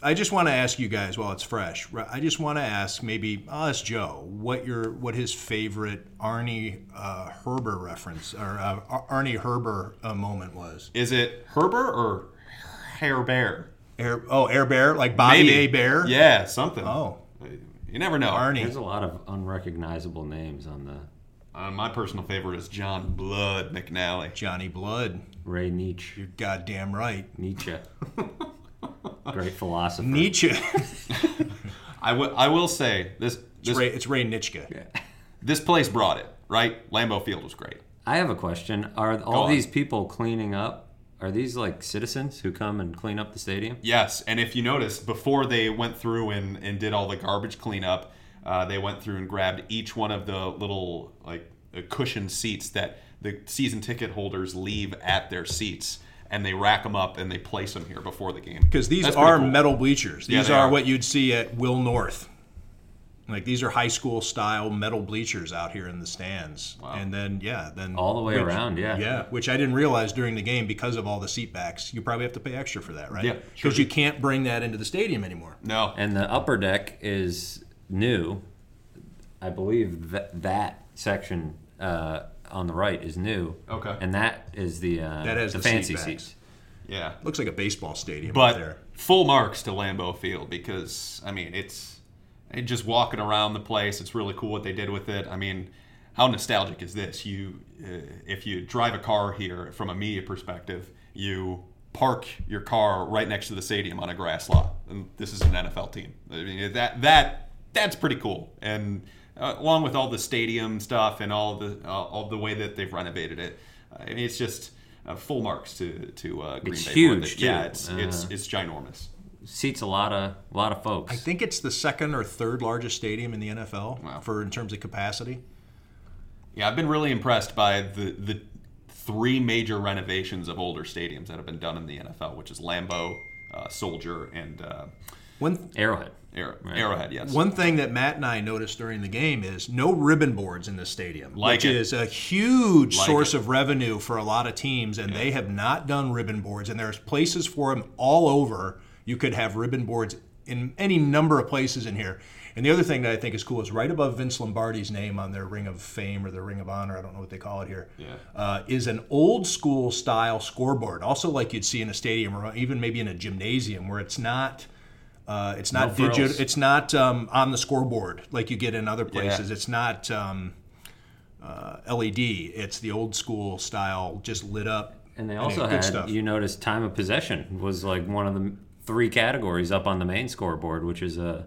C: I just want to ask you guys while it's fresh. I just want to ask maybe I'll ask Joe what your what his favorite Arnie uh, Herber reference or uh, Arnie Herber uh, moment was.
A: Is it Herber or Hair Bear?
C: Air, oh, Air Bear, like Bobby A. Bear.
A: Yeah, something.
C: Oh,
A: You never know.
C: Arnie.
B: There's a lot of unrecognizable names on the
A: Uh, my personal favorite is John Blood McNally.
C: Johnny Blood.
B: Ray Nietzsche.
C: You're goddamn right.
B: Nietzsche. Great philosopher.
C: Nietzsche.
A: I will. I will say this.
C: it's, Ray, it's Ray Nitschke.
A: this place brought it. Right, Lambeau Field was great.
B: I have a question. Are all these people cleaning up? Are these like citizens who come and clean up the stadium?
A: Yes, and if you notice, before they went through and, and did all the garbage cleanup, uh, they went through and grabbed each one of the little like uh, cushioned seats that the season ticket holders leave at their seats, and they rack them up and they place them here before the game.
C: Because these
A: That's
C: are
A: cool.
C: metal bleachers. These
A: they
C: are,
A: are.
C: what you'd see at Will North. Like these are high school style metal bleachers out here in the stands. And then yeah, then
B: All the way
C: which-
B: around, yeah.
C: Yeah, which I didn't realize during the game because of all the seat backs. You probably have to pay extra for that, right?
A: Yeah,
C: Because
A: sure
C: you can't bring that into the stadium anymore.
A: No,
B: And the upper deck is new. I believe that that section uh, on the right is new.
A: Okay.
B: And that is the uh,
C: That has
B: the,
C: the seat
B: fancy
C: backs.
B: seats.
A: yeah,
C: Looks like a baseball stadium
A: but
C: out there.
A: full marks to Lambeau Field because I mean it's and just walking around the place. It's really cool what they did with it. I mean, how nostalgic is this? You, uh, if you drive a car here from a media perspective, you park your car right next to the stadium on a grass lot, and this is an NFL team. I mean, that that that's pretty cool, and uh, along with all the stadium stuff and all the uh, all the way that they've renovated it, I mean, it's just. Uh, full marks to to uh, Green
B: It's
A: Bay. for
B: huge,
A: it. Yeah, it's it's
B: Uh,
A: it's ginormous.
B: Seats a lot of a lot of folks.
C: I think it's the second or third largest stadium in the NFL
A: Wow.
C: for in terms of capacity.
A: Yeah, I've been really impressed by the the three major renovations of older stadiums that have been done in the NFL, which is Lambeau, uh, Soldier, and uh,
C: One
B: Arrowhead.
A: Arrow, Arrowhead. Yes.
C: One thing that Matt and I noticed during the game is no ribbon boards in the stadium,
A: Like
C: which
A: it.
C: is a huge
A: Like
C: source
A: it.
C: of revenue for a lot of teams, and they have not done ribbon boards. And there's places for them all over. You could have ribbon boards in any number of places in here. And the other thing that I think is cool is right above Vince Lombardi's name on their Ring of Fame or their Ring of Honor, I don't know what they call it here,
A: Yeah.
C: uh, is an old school style scoreboard, also like you'd see in a stadium or even maybe in a gymnasium, where it's not. Uh, it's not
B: frills.
C: digital. It's not um, on the scoreboard like you get in other places. It's not um, uh, LED. It's the old school style, just lit up.
B: And they also
C: good
B: had
C: stuff.
B: you notice time of possession was like one of the three categories up on the main scoreboard, which is a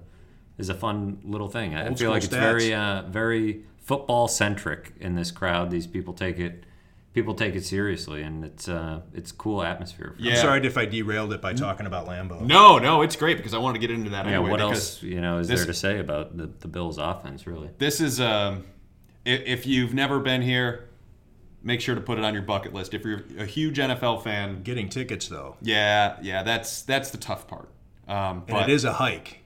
B: is a fun little thing. I
C: Old
B: feel like it's very uh, very football centric in this crowd. These people take it people take it seriously, and it's uh, it's cool atmosphere. For
A: Yeah.
C: I'm sorry if I derailed it by talking about Lambeau.
A: No, no, it's great because I want to get into that
B: Yeah,
A: anyway.
B: what else you know is
A: this-
B: there to say about the, the Bills' offense? Really,
A: This is um, if, if you've never been here, make sure to put it on your bucket list. If you're a huge NFL fan,
C: Getting tickets though,
A: yeah, yeah, that's that's the tough part. Um,
C: and it is a hike.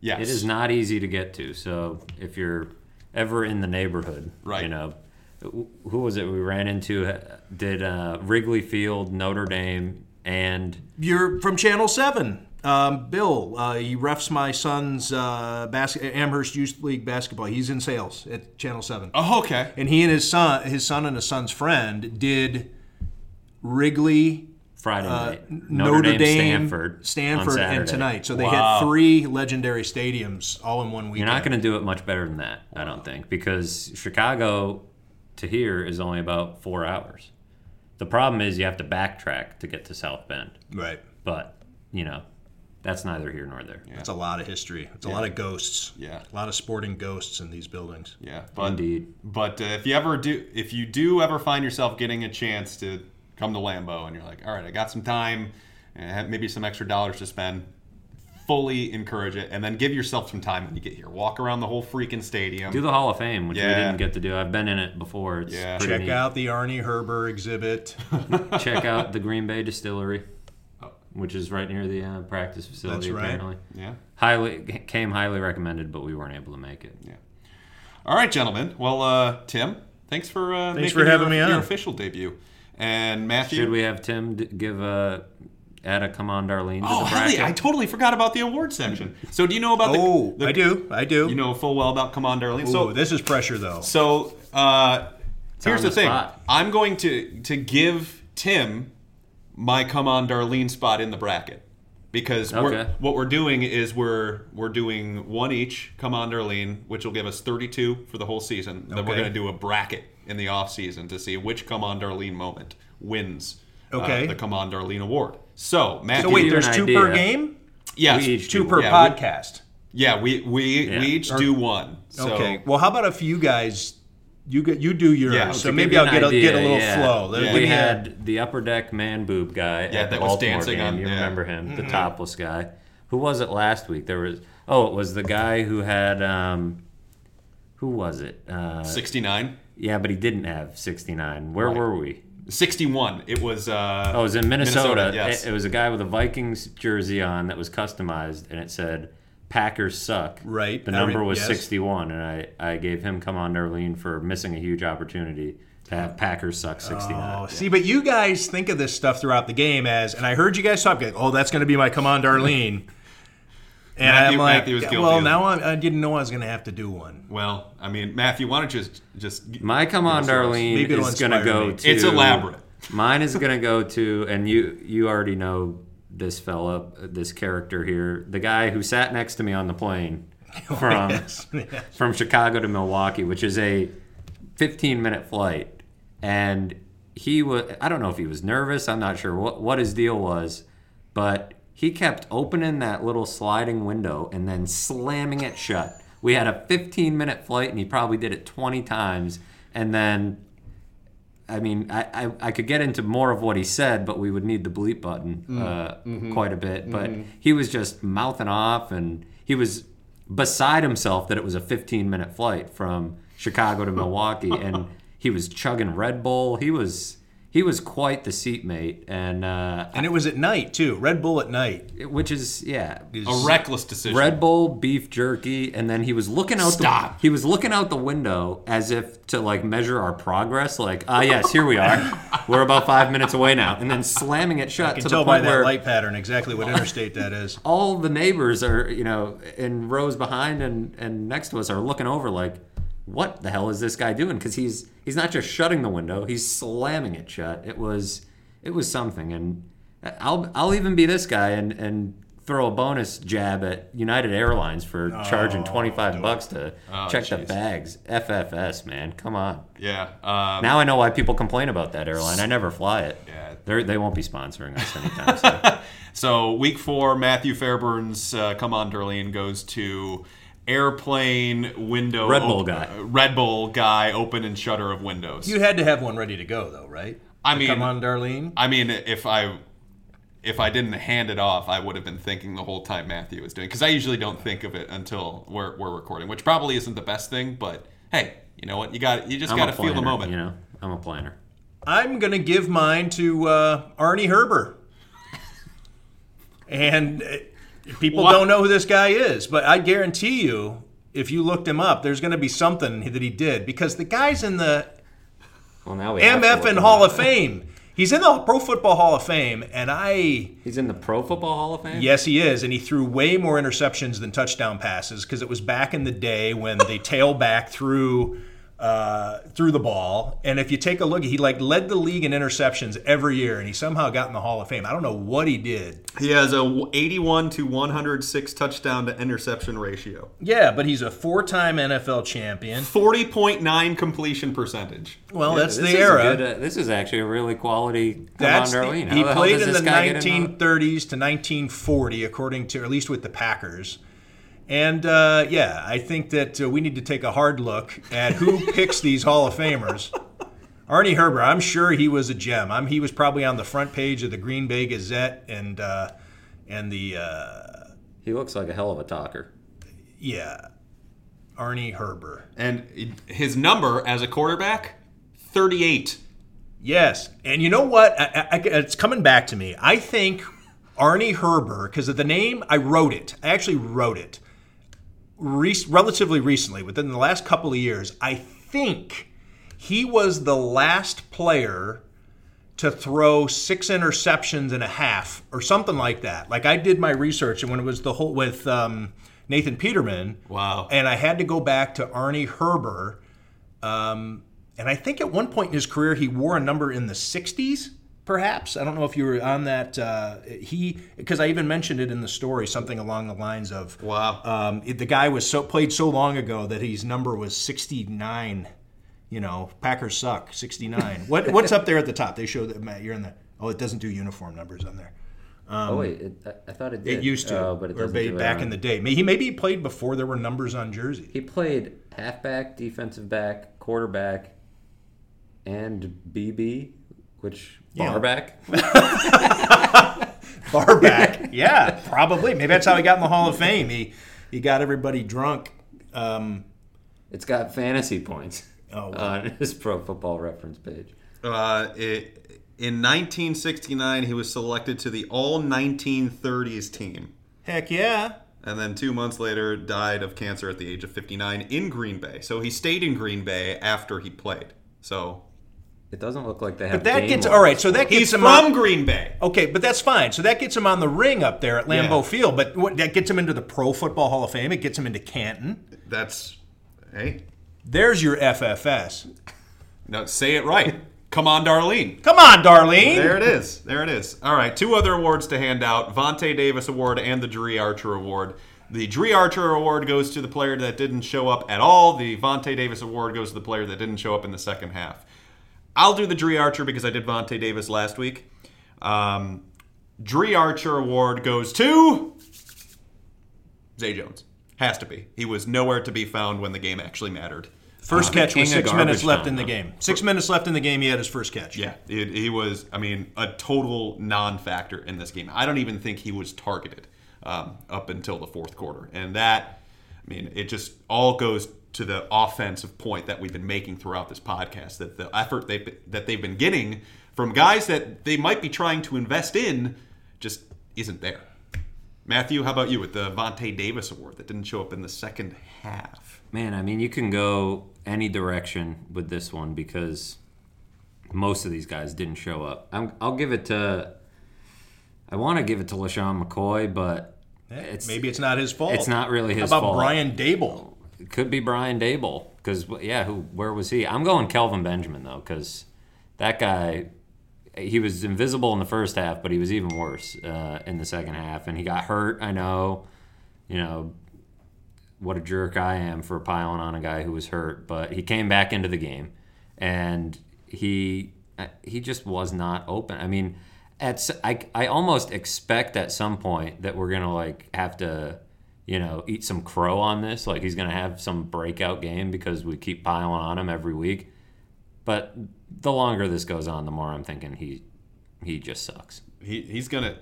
A: yes,
B: it is not easy to get to. So if you're ever in the neighborhood,
A: Right.
B: You know, who who was it we ran into? uh, Did uh, Wrigley Field, Notre Dame, and
C: You're from Channel Seven. Um, Bill, uh, he refs my son's uh, bas- Amherst Youth League basketball. He's in sales at Channel Seven.
A: Oh, okay.
C: and he and his son, his son and his son's friend, did Wrigley,
B: Friday
C: uh,
B: night,
C: Notre, Dame,
B: Stanford,
C: Stanford, and tonight. So they
A: Wow.
C: hit three legendary stadiums all in one weekend.
B: You're not going to do it much better than that, I don't think, because Chicago to here is only about four hours. The problem is you have to backtrack to get to South Bend,
C: right.
B: but you know that's neither here nor there.
C: It's a lot of history. It's a lot of ghosts.
A: Yeah.
C: a lot of sporting ghosts in these buildings.
A: Yeah, but
B: Indeed.
A: but uh, if you ever do, if you do ever find yourself getting a chance to come to Lambeau and you're like, all right, I got some time, and have maybe some extra dollars to spend, fully encourage it, and then give yourself some time when you get here. Walk around the whole freaking stadium.
B: Do the Hall of Fame, which we didn't get to do. I've been in it before. It's
A: Yeah.
B: pretty
C: Check
B: neat.
C: out the Arnie Herber exhibit.
B: Check out the Green Bay Distillery,
A: Oh.
B: which is right near the uh, practice facility.
C: That's right.
B: Apparently,
A: yeah.
B: highly came highly recommended, but we weren't able to make it.
A: Yeah. All right, gentlemen. Well, uh, Tim, thanks for uh,
C: Thanks
A: making
C: for having
A: your,
C: me
A: your official debut. And Matthew,
B: Should we have Tim give a add a come on Darlene to
A: Oh,
B: the
A: hell
B: bracket?
A: yeah. I totally forgot about the award section. So do you know about the.
C: Oh,
A: the-
C: I do. I do.
A: You know full well about Come On Darlene.
C: Ooh,
A: so
C: this is pressure, though.
A: So uh, here's the,
B: the
A: thing. I'm going to to give Tim my come on Darlene spot in the bracket because we're, what we're doing is we're we're doing one each come on Darlene, which will give us 32 for the whole season. okay. Then we're going to do a bracket in the off season to see which come on Darlene moment wins uh, the come on Darlene award. So Matthew,
C: So wait, there's two
B: idea.
C: per game,
A: yes,
B: we each
C: two
B: do
C: per
A: Yeah, we-
C: podcast.
A: yeah, we we,
B: Yeah.
A: we each do one. So,
C: okay. Well, how about if you guys you get you do yours?
A: Yeah,
C: so
A: to
C: maybe I'll get a, get a little
B: yeah.
C: flow.
A: Yeah.
B: We
C: me a-
B: had the upper deck man boob guy
A: Yeah,
B: at the
A: that was
B: Baltimore
A: dancing
B: game.
A: on-
B: you
A: yeah.
B: remember him, the topless guy. Who was it last week? There was oh, it was the guy who had um, who was it? Uh,
A: 69,
B: yeah, but he didn't have 69. Where
A: Right.
B: were we?
A: 61. It was. Uh,
B: Oh, it was in Minnesota.
A: yes.
B: it, it was a guy with a Vikings jersey on that was customized, and it said "Packers suck."
C: Right.
B: The number
C: re-
B: was
C: yes.
B: 61, and I, I gave him come on Darlene for missing a huge opportunity to have Packers suck 69.
C: Oh, see, but you guys think of this stuff throughout the game as, and I heard you guys talk. like, Oh, that's going to be my come on, Darlene. And
A: Matthew-
C: I'm like,
A: Matthew was guilty
C: well,
A: of
C: now I'm, I didn't know I was going to have to do one.
A: Well, I mean, Matthew, why don't you just just
B: My come on,
A: Give us yours.
B: Darlene
C: Maybe it'll
B: is going to
C: inspire
B: go
C: me.
B: to.
A: It's elaborate.
B: Mine is going to go to, and you you already know this fella, this character here, the guy who sat next to me on the plane oh, from
C: Yes. yes.
B: from Chicago to Milwaukee, which is a 15 minute flight, and he was I don't know if he was nervous. I'm not sure what what his deal was, but he kept opening that little sliding window and then slamming it shut. We had a 15 minute flight, and he probably did it 20 times, and then. I mean, I, I, I could get into more of what he said, but we would need the bleep button mm. uh, mm-hmm. quite a bit. But mm-hmm. he was just mouthing off, and he was beside himself that it was a 15 minute flight from Chicago to Milwaukee, and he was chugging Red Bull. He was he was quite the seatmate, and uh,
C: And it was at night, too. Red Bull at night.
B: which is yeah,
A: a reckless decision.
B: Red Bull, beef jerky, and then he was looking out.
A: Stop.
B: The, he was looking out the window as if to like measure our progress. Like, ah, yes, here we are. We're about five minutes away now, and then slamming it shut
C: You
B: to
C: can
B: the
C: tell by
B: point
C: that
B: where
C: light pattern exactly what interstate that is.
B: all the neighbors are, you know, in rows behind and and next to us are looking over like, what the hell is this guy doing? Because he's he's not just shutting the window, he's slamming it shut. It was it was something, and I'll I'll even be this guy and and throw a bonus jab at United Airlines for charging twenty five bucks to check the bags. FFS, man, come on.
A: Yeah. Um,
B: Now I know why people complain about that airline. I never fly it.
A: Yeah.
B: They're, they won't be sponsoring us anytime soon.
A: so week four, Matthew Fairburn's uh, "Come On, Darlene" goes to airplane window.
B: Red Bull
A: op-
B: guy.
A: uh, Red Bull guy, open and shutter of windows.
C: You had to have one ready to go, though, right?
A: I
C: The
A: mean-
C: come on, Darlene.
A: I mean, if I if I didn't hand it off, I would have been thinking the whole time Matthew was doing because I usually don't think of it until we're, we're recording, which probably isn't the best thing. But hey, you know what? You got you just got to feel the moment.
B: You know, I'm a planner.
C: I'm going to give mine to uh, Arnie Herber. And uh, people don't know who this guy is, but I guarantee you, if you looked him up, there's going to be something that he did because the guy's in the
B: Well, now we
C: MF and Hall
B: up.
C: of Fame. He's in the Pro Football Hall of Fame, and I
B: He's in the Pro Football Hall of Fame.
C: Yes, he is, and he threw way more interceptions than touchdown passes because it was back in the day when they tail back through uh, through the ball. And if you take a look, he like led the league in interceptions every year, and he somehow got in the Hall of Fame. I don't know what he did.
A: He has a 81 to 106 touchdown to interception ratio,
C: Yeah, but he's a four-time NFL champion.
A: 40.9 completion percentage.
C: Well, that's
B: This
C: the
B: is
C: era.
B: good, uh, this is actually a really quality. Come
C: That's the- he played in the
B: guy in
C: 1930s to 1940, according to, at least with the Packers. And uh, yeah, I think that uh, we need to take a hard look at who picks these Hall of Famers. Arnie Herber, I'm sure he was a gem. I'm, he was probably on the front page of the Green Bay Gazette and uh, and the uh,
B: He looks like a hell of a talker.
C: yeah, Arnie Herber.
A: And his number as a quarterback, 38.
C: Yes, and you know what? I, I, it's coming back to me. I think Arnie Herber, because of the name, I wrote it. I actually wrote it Re- relatively recently, within the last couple of years. I think he was the last player to throw six interceptions and a half or something like that. Like I did my research, and when it was the whole with um, Nathan Peterman,
A: Wow.
C: and I had to go back to Arnie Herber. Um, and I think at one point in his career, he wore a number in the 60s, perhaps. I don't know if you were on that. Uh, he, because I even mentioned it in the story, something along the lines of,
A: Wow.
C: um, the guy was so played so long ago that his number was 69. You know, Packers suck, 69. what, what's up there at the top? They show that, Matt, you're in the, oh, it doesn't do uniform numbers on there.
B: oh wait, it, I, thought it did.
C: It used to,
B: Oh, but it doesn't
C: ba-
B: do
C: back in the day. May- He maybe he played before there were numbers on jersey.
B: He played halfback, defensive back, quarterback, and BB, which
C: Yeah.
B: barback.
C: Barback. yeah, probably. Maybe that's how he got in the Hall of Fame. He he got everybody drunk. Um,
B: It's got fantasy points
C: Oh, wow.
B: on his Pro Football Reference page.
A: Uh, it, in 1969, he was selected to the All 1930s team.
C: heck yeah.
A: And then two months later, died of cancer at the age of 59 in Green Bay. So he stayed in Green Bay after he played. So
B: It doesn't look like they have.
C: But that
B: game
C: gets
B: logs
C: all right. So that gets
A: he's
C: him
A: from
C: on.
A: Green Bay.
C: Okay, but that's fine. So that gets him on the ring up there at Lambeau
A: Yeah.
C: Field. But what, that gets him into the Pro Football Hall of Fame. It gets him into Canton.
A: That's hey,
C: There's your FFS.
A: no, say it right. Come on, Darlene.
C: Come on, Darlene.
A: There it is. There it is. All right, two other awards to hand out: Vontae Davis Award and the Dri Archer Award. The Dri Archer Award goes to the player that didn't show up at all. The Vontae Davis Award goes to the player that didn't show up in the second half. I'll do the Dri Archer because I did Vontae Davis last week. Um, Dri Archer Award goes to Zay Jones. Has to be. He was nowhere to be found when the game actually mattered.
C: First
B: Uh,
C: catch
B: of
C: six minutes left in the game. Six minutes left in the game. He had his first catch.
A: Yeah, it, he was. I mean, a total non-factor in this game. I don't even think he was targeted um, up until the fourth quarter, and that, I mean, it just all goes to the offensive point that we've been making throughout this podcast. That the effort they that they've been getting from guys that they might be trying to invest in just isn't there. Matthew, how about you with the Vontae Davis Award that didn't show up in the second half?
B: Man, I mean, you can go any direction with this one because most of these guys didn't show up. I'm, I'll give it to. I want to give it to LeSean McCoy, but it's
C: Maybe it's not his fault.
B: it's not really his
C: How about
B: fault.
C: Brian
B: Daboll? Could be Brian Daboll because yeah, who where was he? I'm going Kelvin Benjamin though because that guy he was invisible in the first half, but he was even worse uh, in the second half, and he got hurt. I know, you know what a jerk I am for piling on a guy who was hurt, but he came back into the game, and he uh, he just was not open. I mean, at I I almost expect at some point that we're gonna like have to you know eat some crow on this. Like he's gonna have some breakout game because we keep piling on him every week. But the longer this goes on, the more I'm thinking he he just sucks.
A: He, he's gonna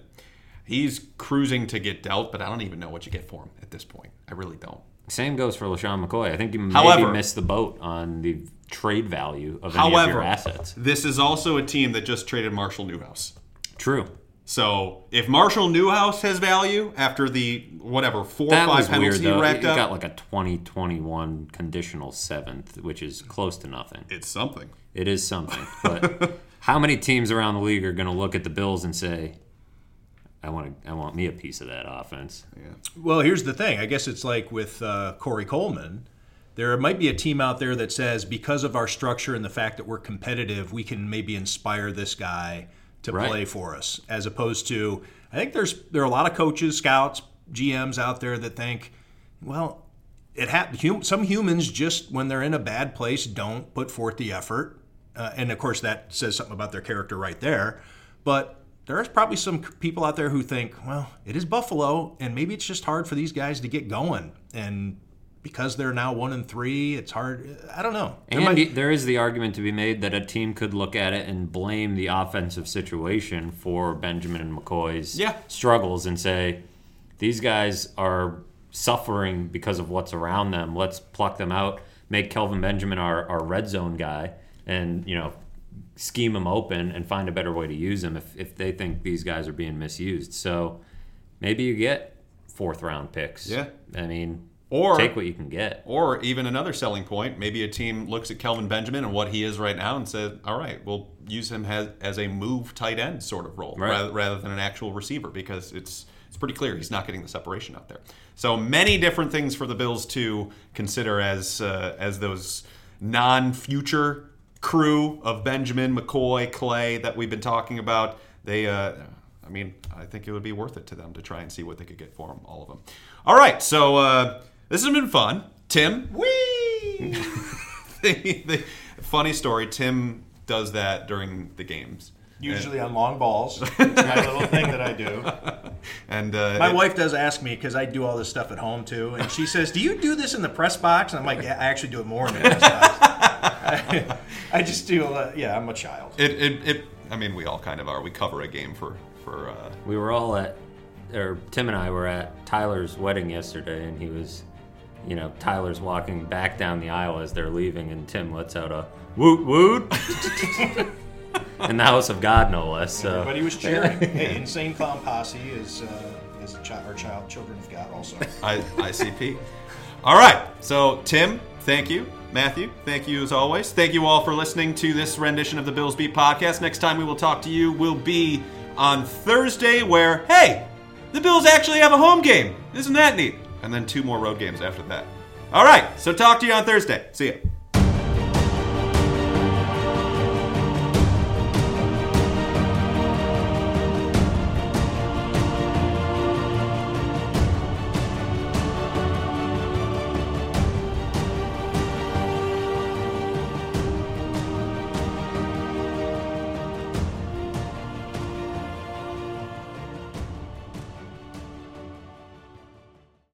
A: he's cruising to get dealt, but I don't even know what you get for him at this point. I really don't.
B: Same goes for LeSean McCoy. I think you maybe
A: However-
B: missed the boat on the trade value of any of your assets.
A: this is also a team that just traded Marshall Newhouse.
B: True.
A: So if Marshall Newhouse has value after the whatever four
B: That
A: or five
B: was
A: penalties
B: weird
A: he
B: though.
A: racked
B: He
A: up,
B: got like a 2021 conditional seventh, which is close to nothing.
A: it's something.
B: It is something. But how many teams around the league are going to look at the Bills and say, "I want to, I want me a piece of that offense"? Yeah.
C: Well, here's the thing. I guess it's like with uh, Corey Coleman. There might be a team out there that says, because of our structure and the fact that we're competitive, we can maybe inspire this guy to
B: Right.
C: play for us. As opposed to, I think there's there are a lot of coaches, scouts, GMs out there that think, well, it ha- hum- some humans just when they're in a bad place don't put forth the effort, uh, and of course that says something about their character right there. But there's probably some people out there who think, well, it is Buffalo, and maybe it's just hard for these guys to get going, and because they're now one and three, it's hard. I don't know. There
B: And
C: might-
B: there is the argument to be made that a team could look at it and blame the offensive situation for Benjamin and McCoy's
A: Yeah.
B: struggles and say these guys are suffering because of what's around them. Let's pluck them out, make Kelvin Benjamin our, our red zone guy, and you know scheme him open and find a better way to use him if, if they think these guys are being misused. So maybe you get fourth round picks.
A: Yeah.
B: I mean,
A: Or
B: take what you can get.
A: Or even another selling point, maybe a team looks at Kelvin Benjamin and what he is right now and says, all right, we'll use him as, as a move tight end sort of role
B: Right.
A: rather, rather than an actual receiver because it's it's pretty clear he's not getting the separation out there. So many different things for the Bills to consider as uh, as those non-future crew of Benjamin, McCoy, Clay that we've been talking about. They, uh, I mean, I think it would be worth it to them to try and see what they could get for them, all of them. All right, so uh, this has been fun. Tim,
C: Whee!
A: the, the funny story. Tim does that during the games.
C: Usually on long balls. It's my little thing that I do.
A: And uh,
C: My
A: it-
C: wife does ask me because I do all this stuff at home too, and she says, "Do you do this in the press box?" And I'm like, "Yeah, I actually do it more in the press box. I, I just do. Uh, yeah, I'm a child.
A: it, it, it, I mean, we all kind of are. We cover a game for for. Uh,
B: We were all at, or Tim and I were at Tyler's wedding yesterday, and he was, you know, Tyler's walking back down the aisle as they're leaving, and Tim lets out a woot woot. In the house of God, no less. So
C: Everybody was cheering. hey, Insane Clown Posse is uh, is a child, our child, children of God also.
A: I, ICP. All right. So, Tim, thank you. Matthew, thank you as always. Thank you all for listening to this rendition of the Bills Beat podcast. Next time we will talk to you will be on Thursday, where, hey, the Bills actually have a home game. Isn't that neat? And then two more road games after that. All right. So, talk to you on Thursday. See ya.